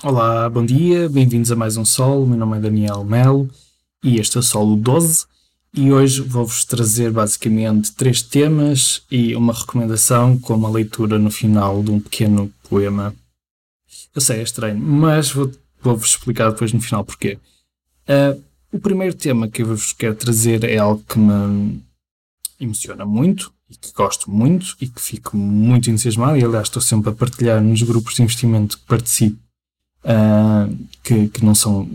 Olá, bom dia, bem-vindos a mais um solo. Meu nome é Daniel Melo e este é o solo 12. E hoje vou-vos trazer basicamente três temas e uma recomendação com uma leitura no final de um pequeno poema. Eu sei, é estranho, mas vou-vos vou explicar depois no final porquê. Uh, o primeiro tema que eu vos quero trazer é algo que me emociona muito e que gosto muito e que fico muito entusiasmado e aliás estou sempre a partilhar nos grupos de investimento que participo uh, que, que não são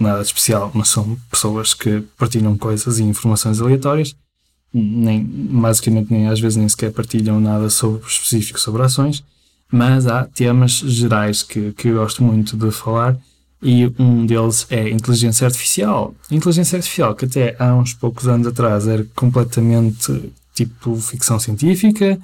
nada especial, mas são pessoas que partilham coisas e informações aleatórias, nem, basicamente nem às vezes nem sequer partilham nada sobre específico sobre ações, mas há temas gerais que, que eu gosto muito de falar e um deles é inteligência artificial. Inteligência artificial que até há uns poucos anos atrás era completamente tipo ficção científica,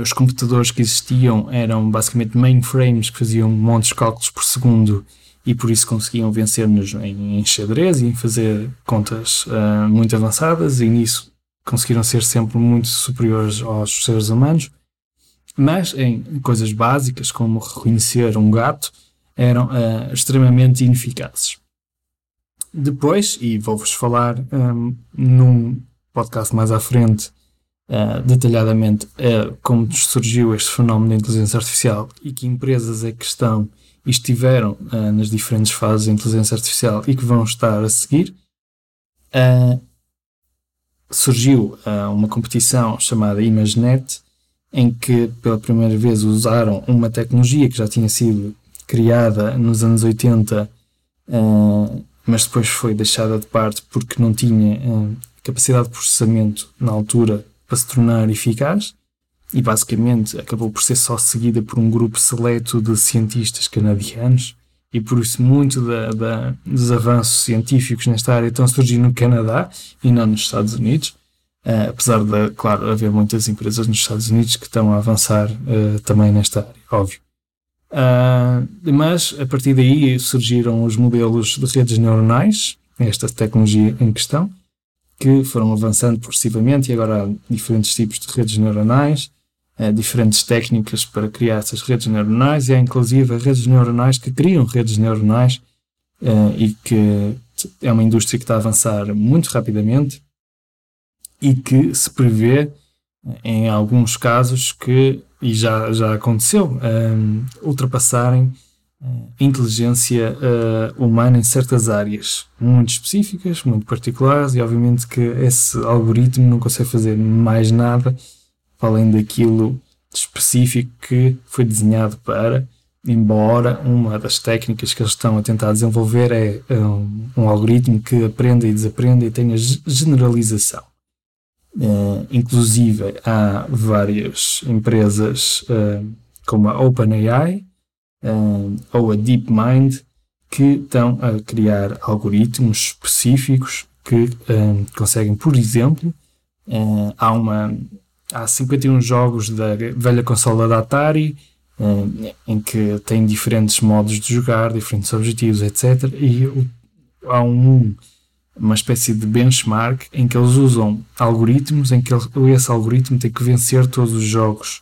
os computadores que existiam eram basicamente mainframes que faziam montes de cálculos por segundo e por isso conseguiam vencer-nos em, em xadrez e em fazer contas uh, muito avançadas e nisso conseguiram ser sempre muito superiores aos seres humanos. Mas em coisas básicas como reconhecer um gato eram uh, extremamente ineficazes. Depois, e vou-vos falar um, num podcast mais à frente uh, detalhadamente uh, como surgiu este fenómeno da inteligência artificial e que empresas é que estão e estiveram uh, nas diferentes fases da inteligência artificial e que vão estar a seguir. surgiu uma competição chamada ImageNet, em que pela primeira vez usaram uma tecnologia que já tinha sido criada nos anos 80, mas depois foi deixada de parte porque não tinha capacidade de processamento na altura para se tornar eficaz. E basicamente acabou por ser só seguida por um grupo seleto de cientistas canadianos. E por isso muito da, da, dos avanços científicos nesta área estão a surgir no Canadá e não nos Estados Unidos, uh, apesar de, claro, haver muitas empresas nos Estados Unidos que estão a avançar uh, também nesta área, óbvio. Uh, mas a partir daí surgiram os modelos de redes neuronais, esta tecnologia em questão, que foram avançando progressivamente e agora há diferentes tipos de redes neuronais, eh, diferentes técnicas para criar essas redes neuronais e há inclusive redes neuronais que criam redes neuronais eh, e que é uma indústria que está a avançar muito rapidamente e que se prevê eh, em alguns casos que, e já, já aconteceu, ultrapassarem inteligência uh, humana em certas áreas muito específicas, muito particulares, e obviamente que esse algoritmo não consegue fazer mais nada além daquilo específico que foi desenhado para, embora uma das técnicas que eles estão a tentar desenvolver é um, um algoritmo que aprenda e desaprenda e tenha generalização. Uh, inclusive, há várias empresas uh, como a OpenAI, uh, ou a DeepMind que estão a criar algoritmos específicos que uh, conseguem, por exemplo, uh, há uma há 51 jogos da velha consola da Atari em que tem diferentes modos de jogar, diferentes objetivos, etc. E há um, uma espécie de benchmark em que eles usam algoritmos em que esse algoritmo tem que vencer todos os jogos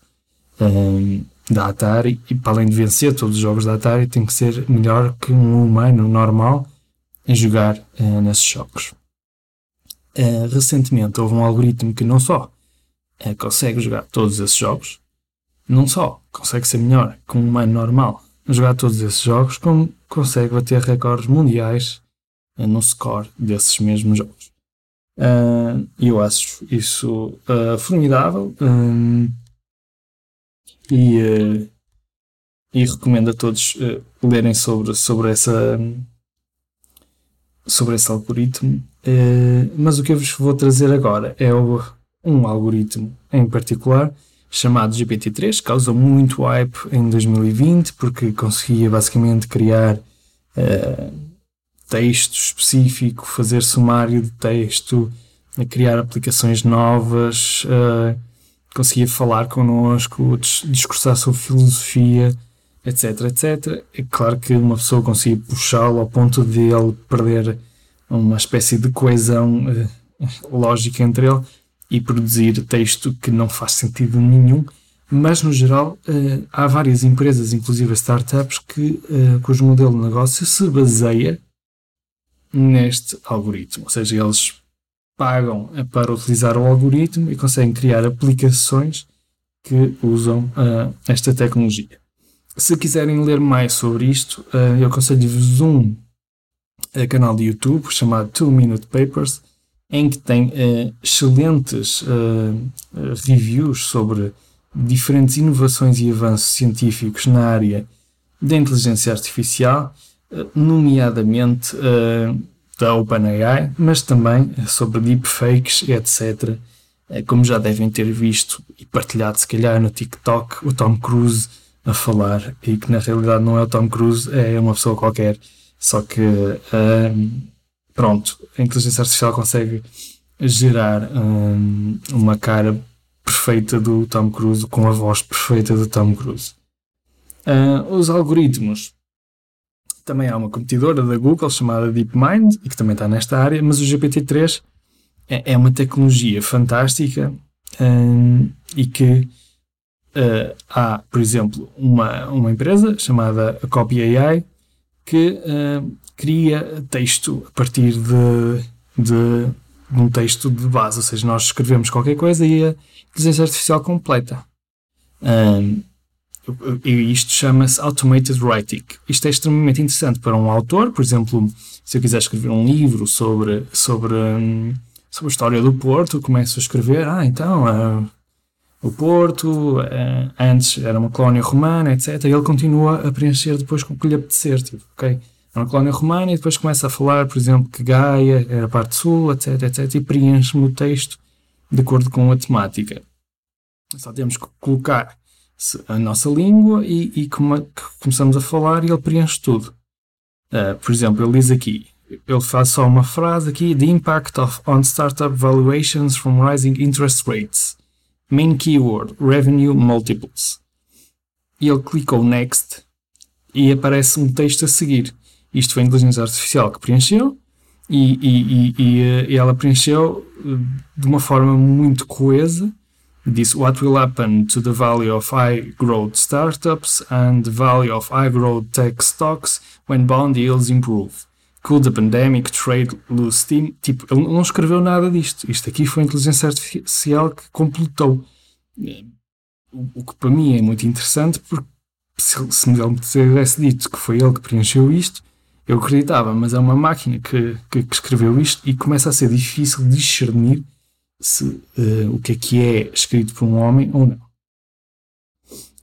da Atari e para além de vencer todos os jogos da Atari tem que ser melhor que um humano normal em jogar uh, nesses jogos. Uh, recentemente houve um algoritmo que não só uh, consegue jogar todos esses jogos, não só consegue ser melhor que um humano normal a jogar todos esses jogos, como consegue bater recordes mundiais no score desses mesmos jogos. Eu acho isso formidável e, uh, e recomendo a todos uh, lerem sobre, sobre, essa, sobre esse algoritmo. Uh, mas o que eu vos vou trazer agora é o, um algoritmo em particular chamado GPT-3, causou muito hype em 2020 porque conseguia basicamente criar texto específico, fazer sumário de texto, criar aplicações novas, uh, conseguia falar connosco, discursar sobre filosofia, etc, etc. É claro que uma pessoa conseguia puxá-lo ao ponto de ele perder uma espécie de coesão uh, lógica entre ele e produzir texto que não faz sentido nenhum, Mas, no geral, uh, há várias empresas, inclusive startups, que, uh, cujo modelo de negócio se baseia neste algoritmo. Ou seja, eles pagam para utilizar o algoritmo e conseguem criar aplicações que usam uh, esta tecnologia. Se quiserem ler mais sobre isto, uh, eu aconselho-vos um uh, canal de YouTube chamado 2 Minute Papers, em que tem excelentes reviews sobre diferentes inovações e avanços científicos na área da inteligência artificial, nomeadamente da OpenAI, mas também sobre deepfakes, etc. É, como já devem ter visto e partilhado, se calhar, no TikTok, o Tom Cruise a falar, e que na realidade não é o Tom Cruise, é uma pessoa qualquer, só que, um, pronto, a inteligência artificial consegue gerar um, uma cara perfeita do Tom Cruise com a voz perfeita do Tom Cruise. Uh, os algoritmos também há uma competidora da Google chamada DeepMind e que também está nesta área, mas o GPT-3 é, é uma tecnologia fantástica um, e que uh, há, por exemplo, uma, uma empresa chamada Copy AI que uh, cria texto a partir de, de, de, um texto de base, ou seja, nós escrevemos qualquer coisa e a inteligência artificial completa. Um, e isto chama-se Automated Writing. Isto é extremamente interessante para um autor, por exemplo, se eu quiser escrever um livro sobre, sobre, hum, sobre a história do Porto, começo a escrever, ah, então, uh, o Porto, uh, antes era uma colónia romana, etc. E ele continua a preencher depois com o que lhe apetecer, tipo, ok? É uma colónia romana e depois começa a falar, por exemplo, que Gaia era parte sul, etc, etc. E preenche-me o texto de acordo com a temática. Só temos que colocar a nossa língua e, e come, começamos a falar e ele preenche tudo. Uh, por exemplo, ele diz aqui, ele faz só uma frase aqui, The impact of, on startup valuations from rising interest rates. Main keyword, revenue multiples. E ele clicou next e aparece um texto a seguir. Isto foi a inteligência artificial que preencheu e, e, e, e ela preencheu de uma forma muito coesa this what will happen to the value of high growth startups and the value of high growth tech stocks when bond yields improve. Could the pandemic trade lose steam? Tipo, ele não escreveu nada disto. Isto aqui foi a inteligência artificial que completou. O, que para mim é muito interessante, porque se, se me tivesse dito que foi ele que preencheu isto, eu acreditava, mas é uma máquina que, que, que escreveu isto e começa a ser difícil discernir se, uh, o que é que é escrito por um homem ou não.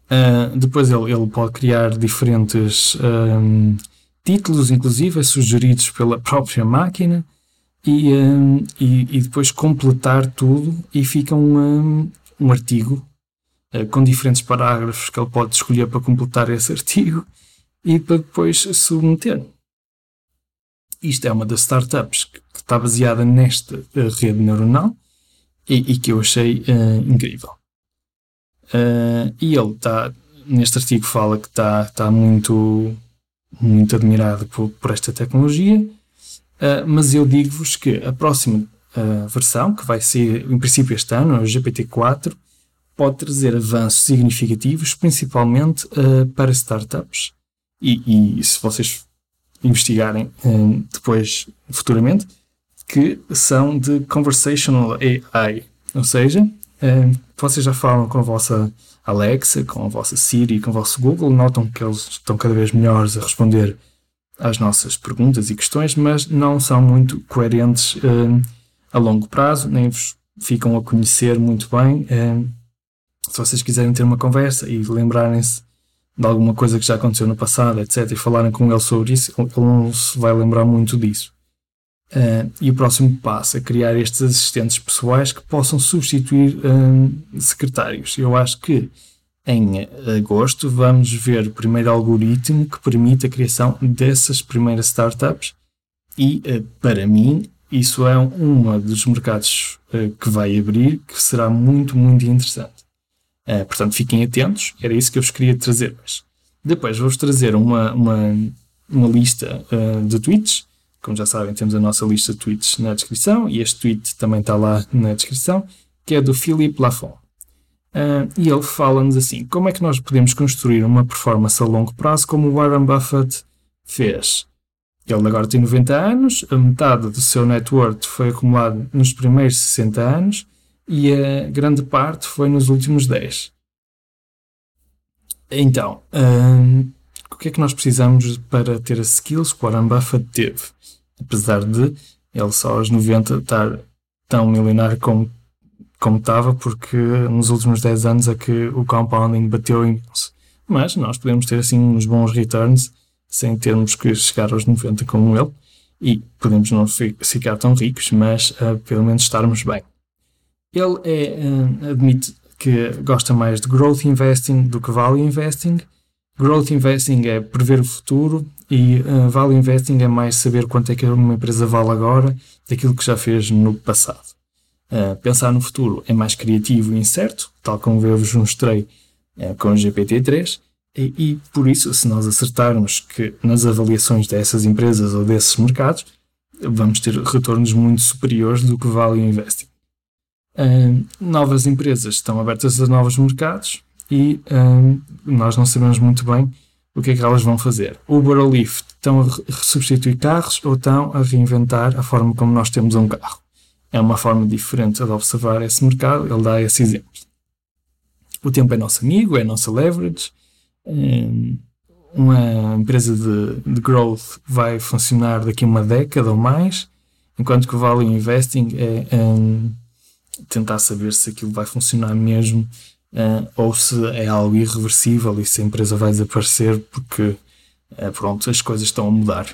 Uh, depois ele, ele pode criar diferentes um, ehm, títulos, inclusive sugeridos pela própria máquina, e, um, ehm, e, e, depois completar tudo e fica um, um, artigo uh, com diferentes parágrafos que ele pode escolher para completar esse artigo e para depois submeter. Isto é uma das startups que está baseada nesta rede neuronal e, e que eu achei uh, incrível. Uh, e ele está, neste artigo, fala que está tá muito, muito admirado por, por esta tecnologia, uh, mas eu digo-vos que a próxima versão, que vai ser em princípio este ano, o GPT-4, pode trazer avanços significativos, principalmente para startups. E, e, se vocês investigarem depois, futuramente, que são de Conversational AI, ou seja, é, vocês já falam com a vossa Alexa, com a vossa Siri, com o vosso Google, notam que eles estão cada vez melhores a responder às nossas perguntas e questões, mas não são muito coerentes é, a longo prazo, nem vos ficam a conhecer muito bem. É, se vocês quiserem ter uma conversa e lembrarem-se de alguma coisa que já aconteceu no passado, etc., e falarem com ele sobre isso, ele não se vai lembrar muito disso. Uh, e o próximo passo é criar estes assistentes pessoais que possam substituir uh, secretários. Eu acho que em agosto vamos ver o primeiro algoritmo que permite a criação dessas primeiras startups e, uh, para mim, isso é um dos mercados que vai abrir que será muito, muito interessante. portanto, fiquem atentos, era isso que eu vos queria trazer. Mas depois vou-vos trazer uma, uma, uma lista de tweets como já sabem, temos a nossa lista de tweets na descrição e este tweet também está lá na descrição, que é do Philippe Lafont. Uh, e ele fala-nos assim: como é que nós podemos construir uma performance a longo prazo como o Warren Buffett fez? Ele agora tem 90 anos, a metade do seu net worth foi acumulado nos primeiros 60 anos e a grande parte foi nos últimos 10. Então, uh, o que é que nós precisamos para ter as skills que Warren Buffett teve? Apesar de ele só aos 90 estar tão milionário como como estava, porque nos últimos 10 anos é que o compounding bateu imenso. Mas nós podemos ter assim uns bons returns sem termos que chegar aos 90 como ele e podemos não ficar tão ricos, mas uh, pelo menos estarmos bem. Ele é, uh, admite que gosta mais de growth investing do que value investing. Growth investing é prever o futuro e uh, value investing é mais saber quanto é que uma empresa vale agora daquilo que já fez no passado. Uh, pensar no futuro é mais criativo e incerto, tal como eu vos mostrei uh, com o GPT-3, e, e, por isso, se nós acertarmos que nas avaliações dessas empresas ou desses mercados, vamos ter retornos muito superiores do que vale o investing. Novas empresas estão abertas a novos mercados e nós não sabemos muito bem o que é que elas vão fazer. Uber ou Lyft estão a substituir carros ou estão a reinventar a forma como nós temos um carro é uma forma diferente de observar esse mercado, ele dá esse exemplo. O tempo é nosso amigo, é nossa leverage. Hum, uma empresa de, de growth vai funcionar daqui a uma década ou mais, enquanto que o value investing é um, tentar saber se aquilo vai funcionar mesmo uh, ou se é algo irreversível e se a empresa vai desaparecer porque uh, pronto, as coisas estão a mudar.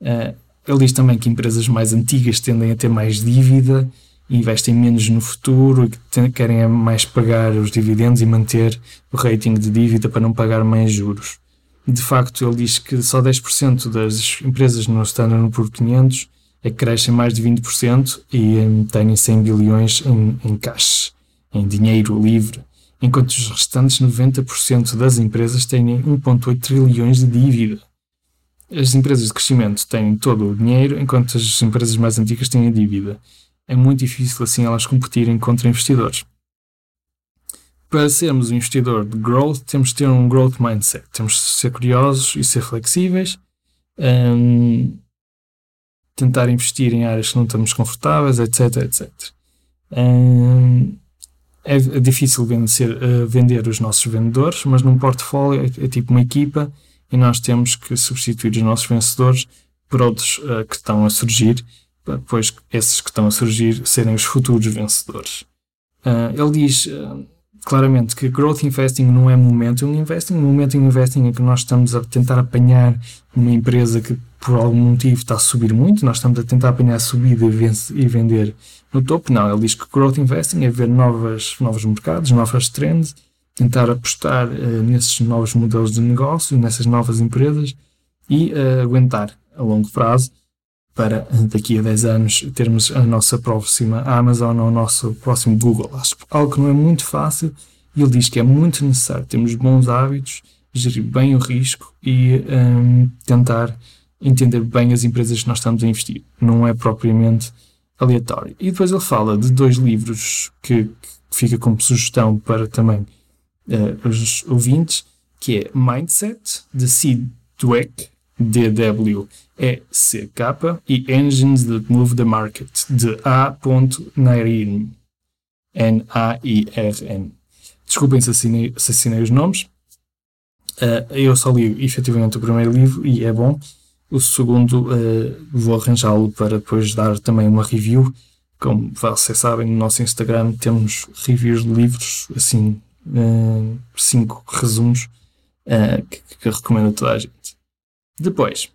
Uh, ele diz também que empresas mais antigas tendem a ter mais dívida, investem menos no futuro e querem mais pagar os dividendos e manter o rating de dívida para não pagar mais juros. De facto, ele diz que só 10% das empresas no Standard Poor's 500 é que crescem mais de 20% e têm 100 bilhões em, em cash, em dinheiro livre, enquanto os restantes 90% das empresas têm 1,8 trilhões de dívida as empresas de crescimento têm todo o dinheiro, enquanto as empresas mais antigas têm a dívida. É muito difícil assim elas competirem contra investidores. Para sermos um investidor de growth, temos de ter um growth mindset. Temos de ser curiosos e ser flexíveis. Um, tentar investir em áreas que não estamos confortáveis, etc, etc. Um, é, é, difícil vencer, uh, vender os nossos vendedores, mas num portfólio é, é tipo uma equipa e nós temos que substituir os nossos vencedores por outros uh, que estão a surgir, depois esses que estão a surgir serem os futuros vencedores. Uh, ele diz claramente que growth investing não é momentum investing, momentum investing é que nós estamos a tentar apanhar uma empresa que por algum motivo está a subir muito, nós estamos a tentar apanhar a subida e, e vender no topo. Não, ele diz que growth investing é ver novas, novos mercados, novas trends tentar apostar uh, nesses novos modelos de negócio, nessas novas empresas e uh, aguentar a longo prazo para daqui a 10 anos termos a nossa próxima Amazon ou o nosso próximo Google. Acho algo que não é muito fácil e ele diz que é muito necessário termos bons hábitos, gerir bem o risco e um, tentar entender bem as empresas que nós estamos a investir. Não é propriamente aleatório. E depois ele fala de dois livros que, que fica como sugestão para também uh, os ouvintes, que é Mindset, de Sid Dweck, D-W-E-C-K, e Engines That Move the Market, de A. Nairin, N-A-I-R-N. Desculpem se assinei, se assinei os nomes. Uh, eu só li efetivamente o primeiro livro e é bom. O segundo uh, vou arranjá-lo para depois dar também uma review. Como vocês sabem, no nosso Instagram temos reviews de livros assim uh, cinco resumos uh, que, que recomendo a toda a gente. Depois,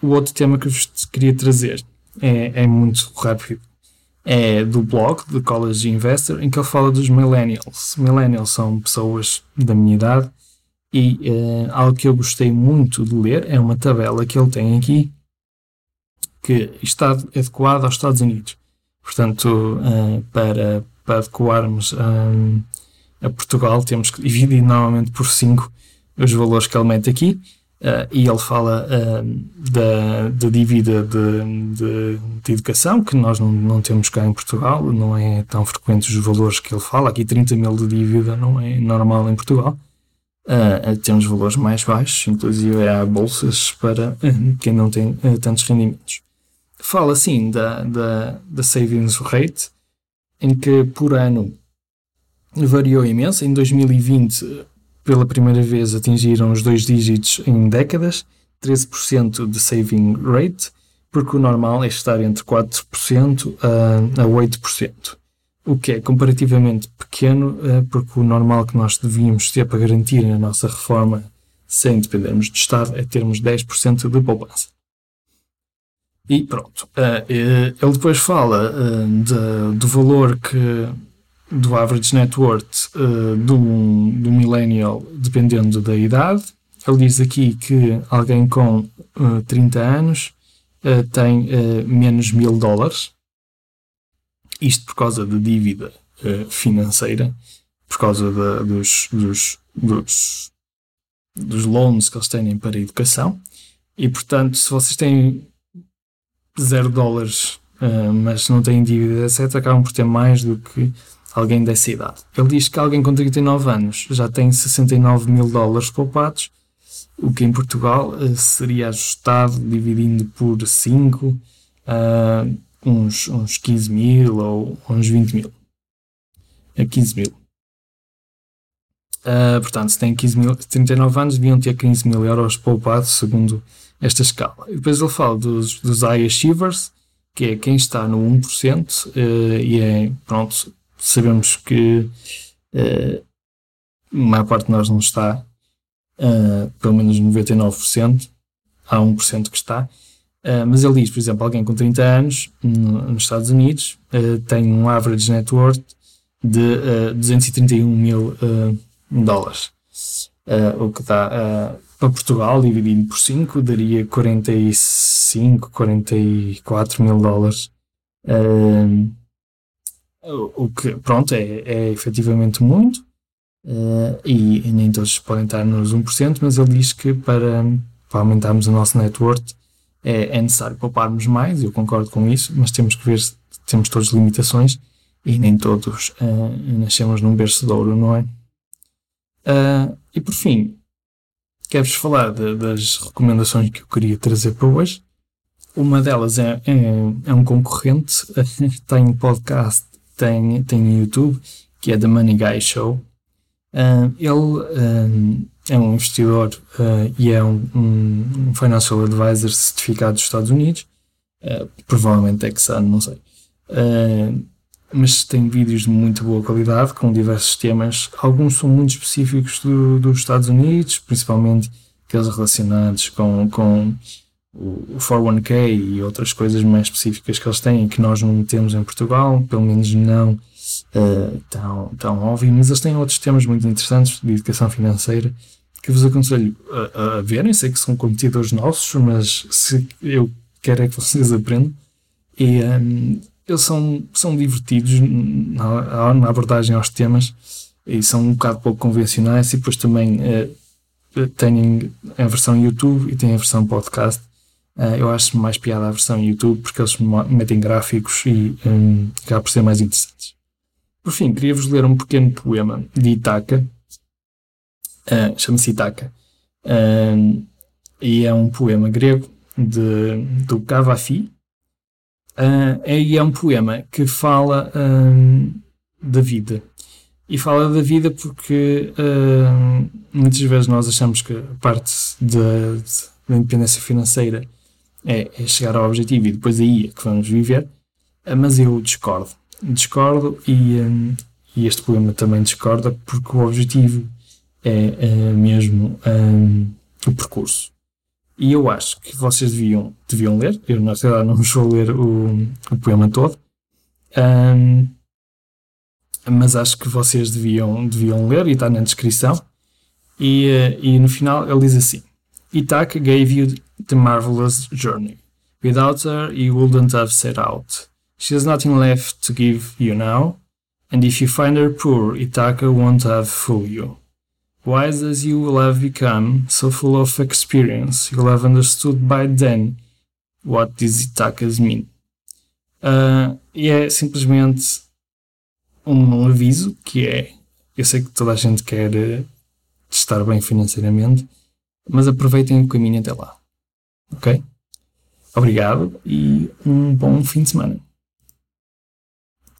o outro tema que vos queria trazer é, é muito rápido. É do blog do College Investor, em que ele fala dos millennials. Millennials são pessoas da minha idade e uh, algo que eu gostei muito de ler é uma tabela que ele tem aqui que está adequada aos Estados Unidos. Portanto, uh, para, para adequarmos um, a Portugal temos que dividir normalmente por 5 os valores que ele mete aqui. Uh, e ele fala uh, da, da dívida de, de, de, educação, que nós não, não temos cá em Portugal, não é tão frequente os valores que ele fala. Aqui 30 mil de dívida não é normal em Portugal. Uh, temos valores mais baixos, inclusive há bolsas para quem não tem tantos rendimentos. Fala sim da, da, da savings rate, em que por ano variou imenso. Em 2020 pela primeira vez atingiram os dois dígitos em décadas, 13% de saving rate, porque o normal é estar entre 4% a, a 8%, o que é comparativamente pequeno, eh, porque o normal que nós devíamos ter para garantir a nossa reforma sem dependermos do Estado é termos 10% de poupança. E pronto. Eh, eh, ele depois fala de, do valor que do average net worth do, do millennial dependendo da idade. Ele diz aqui que alguém com uh, 30 anos tem menos mil dólares. Isto por causa da dívida financeira, por causa de, dos, dos, dos, dos loans que eles têm para a educação. E portanto, se vocês têm zero dólares, mas não têm dívida, etc., acabam por ter mais do que alguém dessa idade. Ele diz que alguém com 39 anos já tem 69 mil dólares poupados, o que em Portugal uh, seria ajustado dividindo por 5, uh, uns, uns 15 mil ou uns 20 mil. É 15 mil. Uh, portanto, se têm 15 mil, 39 anos, deviam ter 15 mil euros poupados, segundo esta escala. E depois ele fala dos, dos high achievers, que é quem está no 1%, uh, e é, pronto, sabemos que uh, a maior parte de nós não está, uh, pelo menos 99%, há 1% que está. Uh, mas ele diz, por exemplo, alguém com 30 anos no, nos Estados Unidos uh, tem um average net worth de uh, 231 mil dólares, o que dá para Portugal, dividido por 5, daria 45, 44 mil dólares. O que, pronto, é, é efetivamente muito, e, nem todos podem estar nos 1%, mas ele diz que para, para aumentarmos o nosso net worth é, é necessário pouparmos mais, eu concordo com isso, mas temos que ver se temos todas limitações e nem todos uh, nascemos num berço de ouro, não é? Uh, e por fim, quero-vos falar de, das recomendações que eu queria trazer para hoje. Uma delas é, é, é um concorrente, tem podcast tem, tem YouTube, que é The Money Guy Show. Uh, ele é um investidor uh, e é um, um, financial advisor certificado dos Estados Unidos, provavelmente texano, não sei. mas tem vídeos de muito boa qualidade com diversos temas. Alguns são muito específicos do, dos Estados Unidos, principalmente aqueles relacionados com, com o 401k e outras coisas mais específicas que eles têm que nós não temos em Portugal, pelo menos não uh, tão, tão óbvio, mas eles têm outros temas muito interessantes de educação financeira que vos aconselho a, a verem. Sei que são competidores nossos, mas se eu quero é que vocês aprendam. E um, eles são, são divertidos na, na, abordagem aos temas e são um bocado pouco convencionais. E depois também uh, têm a versão YouTube e têm a versão podcast Uh, eu acho mais piada a versão YouTube porque eles metem gráficos e um, acaba por ser mais interessantes. Por fim, queria-vos ler um pequeno poema de Itaca, uh, chama-se Itaca, uh, e é um poema grego de, do Cavafi, uh, e é um poema que fala da vida. E fala da vida porque muitas vezes nós achamos que a parte da independência financeira é, é chegar ao objetivo e depois aí é que vamos viver, ah, mas eu discordo. Discordo e, e este poema também discorda porque o objetivo é, é mesmo um, o percurso. E eu acho que vocês deviam, deviam ler, eu na realidade não vou ler o, o poema todo, um, mas acho que vocês deviam, deviam ler e está na descrição. E, uh, e no final ele diz assim: Itaca gave you the marvelous journey. Without her, you wouldn't have set out. She has nothing left to give you now, and if you find her poor, Ithaca won't have fooled you. Wise as you will have become, so full of experience, you'll have understood by then what these itakas mean. Uh, e é simplesmente um aviso que é eu sei que toda a gente quer uh, estar bem financeiramente, mas aproveitem o caminho até lá. Ok? Obrigado e um bom fim de semana.